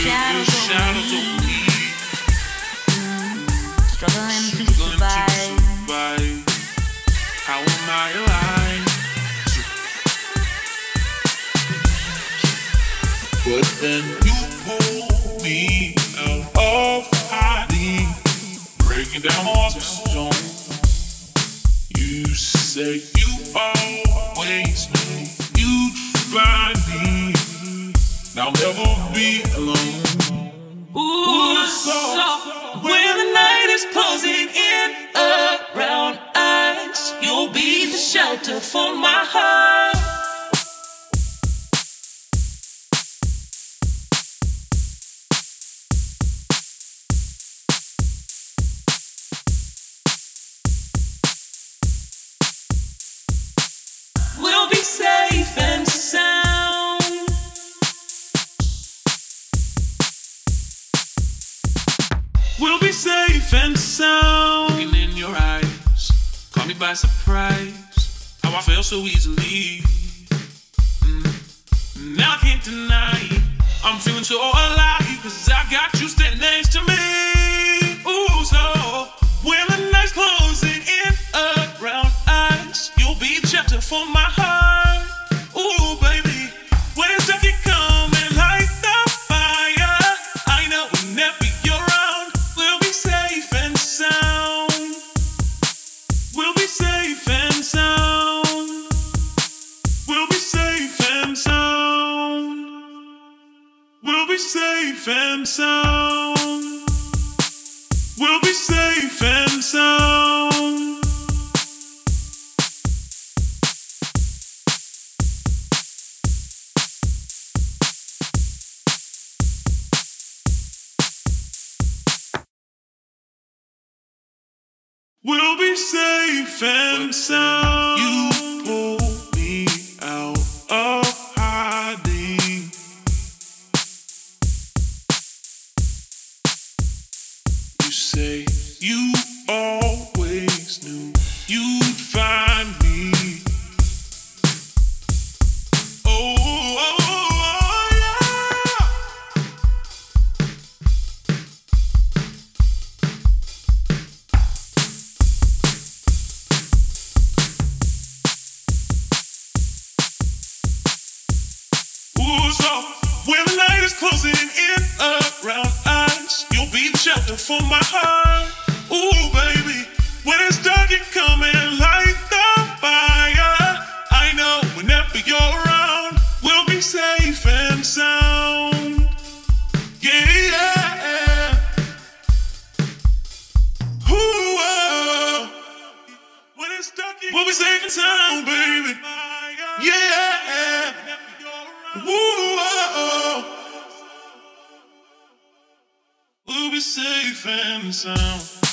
The shadows over me. Struggling to survive. How am I alive? But then you pull me breaking down walls of stone. You say. I'll never be alone. Ooh, so when the night is closing in around us, you'll be the shelter for my heart. We'll be safe and sound. Looking in your eyes, caught me by surprise. How I fell so easily. Mm. Now I can't deny it. I'm feeling so alive, cause I got you standing next to me. Ooh, so when the night's closing in around us, you'll be shelter for my safe and sound. We'll be safe and sound. We'll be safe and sound. You say you always knew you'd find me. Oh, oh, oh, yeah. Ooh, so when the night is closing in around us, you'll be shelter for my heart. Ooh, baby, when it's dark, you come and light the fire. I know whenever you're around, we'll be safe and sound. Yeah, yeah. Ooh, oh. when it's dark, we'll be safe and sound, baby. Yeah. Woo, oh, safe and sound.